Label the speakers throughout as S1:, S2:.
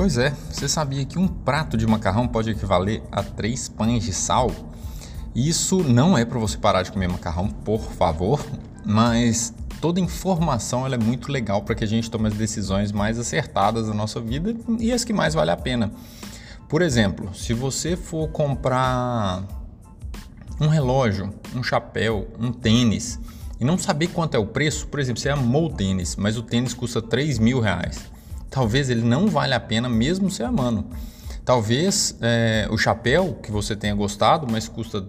S1: Pois é, você sabia que um prato de macarrão pode equivaler a três pães de sal? Isso não é para você parar de comer macarrão, por favor, mas toda informação é muito legal para que a gente tome as decisões mais acertadas da nossa vida e as que mais vale a pena. Por exemplo, se você for comprar um relógio, um chapéu, um tênis e não saber quanto é o preço, por exemplo, você amou o tênis, mas o tênis custa 3 mil reais. Talvez ele não valha a pena mesmo você amando. Talvez é, o chapéu que você tenha gostado, mas custa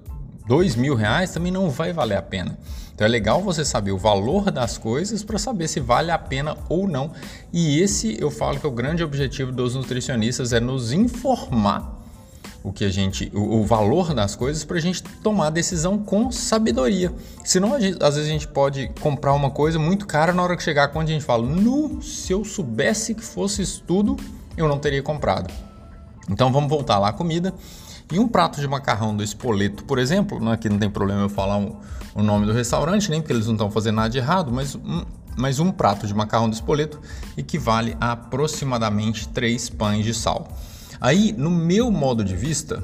S1: dois mil reais, também não vai valer a pena. Então é legal você saber o valor das coisas para saber se vale a pena ou não. E esse eu falo que é o grande objetivo dos nutricionistas é nos informar o que a gente, o, o valor das coisas para a gente tomar decisão com sabedoria. Senão, gente, às vezes a gente pode comprar uma coisa muito cara na hora que chegar quando a gente fala, no, se eu soubesse que fosse isso tudo, eu não teria comprado. Então vamos voltar lá à comida. E um prato de macarrão do Espoleto, por exemplo, né, aqui não tem problema eu falar um, o nome do restaurante, nem porque eles não estão fazendo nada de errado, mas um, mas um prato de macarrão do Espoleto equivale a aproximadamente 3 pães de sal. Aí, no meu modo de vista,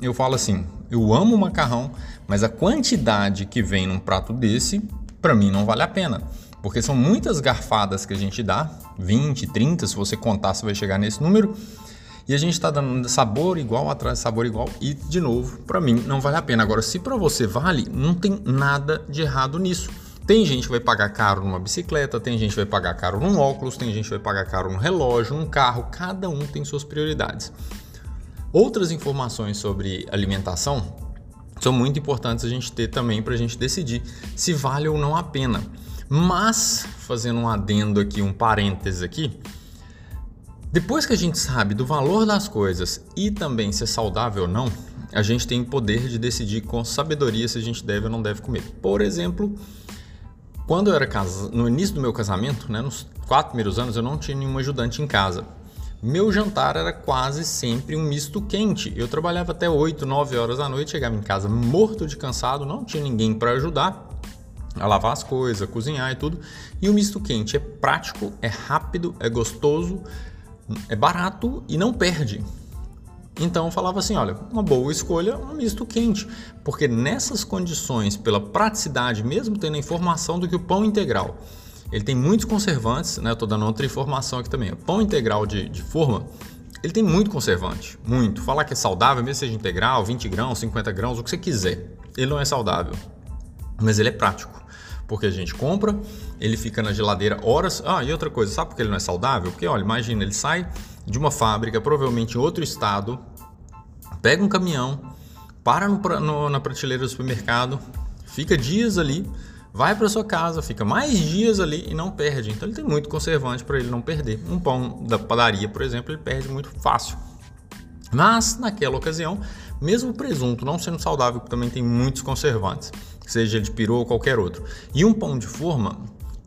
S1: eu falo assim: eu amo macarrão, mas a quantidade que vem num prato desse, para mim não vale a pena. Porque são muitas garfadas que a gente dá, 20, 30, se você contar, você vai chegar nesse número. E a gente está dando sabor igual atrás de sabor igual e de novo, para mim não vale a pena. Agora, se para você vale, não tem nada de errado nisso. Tem gente que vai pagar caro numa bicicleta, tem gente que vai pagar caro num óculos, tem gente que vai pagar caro num relógio, num carro, cada um tem suas prioridades. Outras informações sobre alimentação são muito importantes a gente ter também para a gente decidir se vale ou não a pena. Mas, fazendo um adendo aqui, um parênteses aqui, depois que a gente sabe do valor das coisas e também se é saudável ou não, a gente tem o poder de decidir com sabedoria se a gente deve ou não deve comer. Por exemplo, quando eu era casa... no início do meu casamento, né, nos quatro primeiros anos, eu não tinha nenhum ajudante em casa. Meu jantar era quase sempre um misto quente. Eu trabalhava até 8, 9 horas da noite, chegava em casa morto de cansado, não tinha ninguém para ajudar a lavar as coisas, a cozinhar e tudo. E o misto quente é prático, é rápido, é gostoso, é barato e não perde. Então eu falava assim, olha, uma boa escolha um misto quente, porque nessas condições, pela praticidade, mesmo tendo a informação do que o pão integral, ele tem muitos conservantes, né? Tô dando outra informação aqui também. O pão integral de, de forma, ele tem muito conservante, muito. Falar que é saudável, mesmo seja integral, 20 grãos, 50 grãos, o que você quiser, ele não é saudável, mas ele é prático porque a gente compra, ele fica na geladeira horas. Ah, e outra coisa, sabe por que ele não é saudável? Porque, olha, imagina, ele sai de uma fábrica, provavelmente em outro estado, pega um caminhão, para no, no, na prateleira do supermercado, fica dias ali, vai para sua casa, fica mais dias ali e não perde. Então ele tem muito conservante para ele não perder. Um pão da padaria, por exemplo, ele perde muito fácil. Mas naquela ocasião, mesmo o presunto não sendo saudável, também tem muitos conservantes seja de peru ou qualquer outro. E um pão de forma,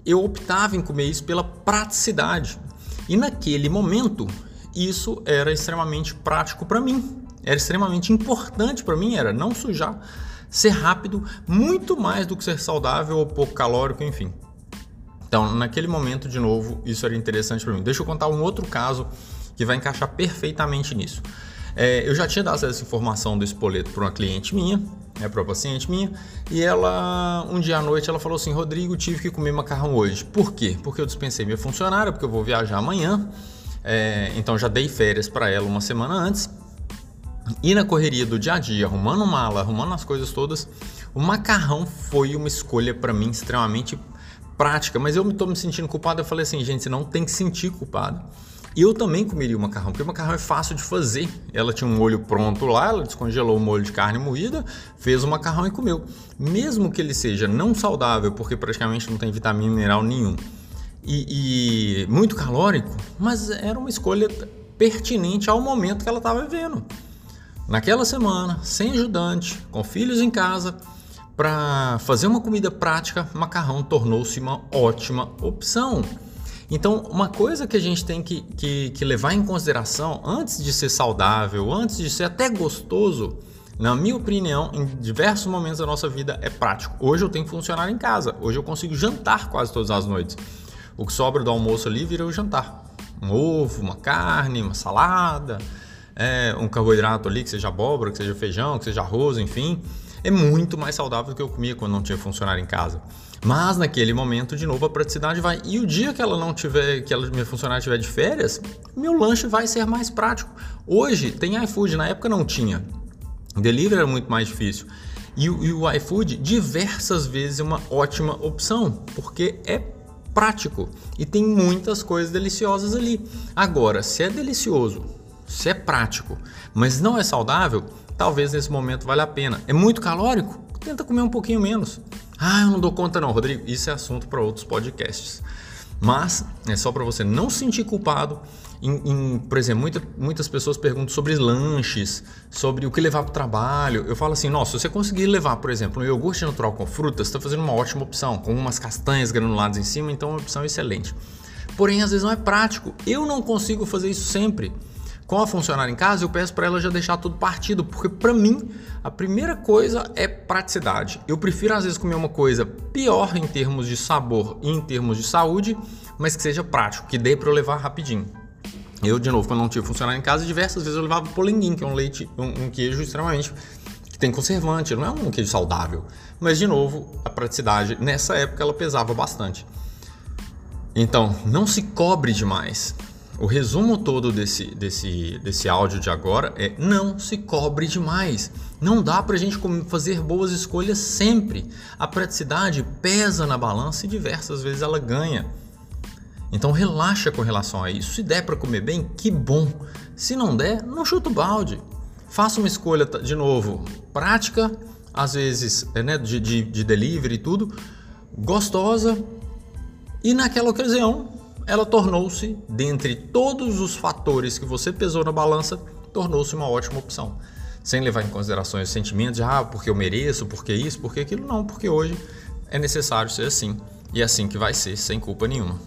S1: eu optava em comer isso pela praticidade. E naquele momento, isso era extremamente prático para mim. Era extremamente importante para mim, era não sujar, ser rápido, muito mais do que ser saudável ou pouco calórico, enfim. Então, naquele momento, de novo, isso era interessante para mim. Deixa eu contar um outro caso que vai encaixar perfeitamente nisso. É, eu já tinha dado essa informação do espoleto para uma cliente minha, né, para uma paciente minha, e ela, um dia à noite, ela falou assim: Rodrigo, tive que comer macarrão hoje. Por quê? Porque eu dispensei minha funcionária, porque eu vou viajar amanhã, é, então já dei férias para ela uma semana antes. E na correria do dia a dia, arrumando mala, arrumando as coisas todas, o macarrão foi uma escolha para mim extremamente prática, mas eu estou me sentindo culpado. Eu falei assim, gente, você não tem que sentir culpado. E eu também comeria o macarrão, porque o macarrão é fácil de fazer. Ela tinha um molho pronto lá, ela descongelou o molho de carne moída, fez o macarrão e comeu. Mesmo que ele seja não saudável, porque praticamente não tem vitamina mineral nenhum, e, e muito calórico, mas era uma escolha pertinente ao momento que ela estava vivendo. Naquela semana, sem ajudante, com filhos em casa, para fazer uma comida prática, macarrão tornou-se uma ótima opção. Então, uma coisa que a gente tem que, que, que levar em consideração antes de ser saudável, antes de ser até gostoso, na minha opinião, em diversos momentos da nossa vida é prático. Hoje eu tenho que funcionar em casa, hoje eu consigo jantar quase todas as noites. O que sobra do almoço ali vira o jantar. Um ovo, uma carne, uma salada, é, um carboidrato ali, que seja abóbora, que seja feijão, que seja arroz, enfim. É muito mais saudável do que eu comia quando não tinha funcionário em casa. Mas naquele momento, de novo, a praticidade vai. E o dia que ela não tiver, que ela, minha funcionária estiver de férias, meu lanche vai ser mais prático. Hoje tem iFood, na época não tinha. Delivery era muito mais difícil. E, e o iFood, diversas vezes, é uma ótima opção, porque é prático e tem muitas coisas deliciosas ali. Agora, se é delicioso, se é prático, mas não é saudável, talvez nesse momento valha a pena. É muito calórico? Tenta comer um pouquinho menos. Ah, eu não dou conta não, Rodrigo. Isso é assunto para outros podcasts. Mas é só para você não se sentir culpado. Em, em, por exemplo, muita, muitas pessoas perguntam sobre lanches, sobre o que levar para o trabalho. Eu falo assim: nossa, se você conseguir levar, por exemplo, um iogurte natural com frutas, está fazendo uma ótima opção, com umas castanhas granuladas em cima, então é uma opção excelente. Porém, às vezes não é prático. Eu não consigo fazer isso sempre com a funcionária em casa, eu peço para ela já deixar tudo partido, porque para mim a primeira coisa é praticidade. Eu prefiro às vezes comer uma coisa pior em termos de sabor e em termos de saúde, mas que seja prático, que dê para eu levar rapidinho. Eu, de novo, quando não tive funcionário em casa, diversas vezes eu levava polenguinho, que é um leite, um, um queijo extremamente que tem conservante, não é um queijo saudável. Mas, de novo, a praticidade, nessa época, ela pesava bastante. Então, não se cobre demais. O resumo todo desse, desse, desse áudio de agora é não se cobre demais. Não dá para a gente fazer boas escolhas sempre. A praticidade pesa na balança e diversas vezes ela ganha. Então relaxa com relação a isso. Se der para comer bem, que bom. Se não der, não chuta o balde. Faça uma escolha, de novo, prática, às vezes é, né, de, de, de delivery e tudo, gostosa, e naquela ocasião ela tornou-se, dentre todos os fatores que você pesou na balança, tornou-se uma ótima opção. Sem levar em consideração os sentimentos de, ah, porque eu mereço, porque isso, porque aquilo, não, porque hoje é necessário ser assim. E é assim que vai ser, sem culpa nenhuma.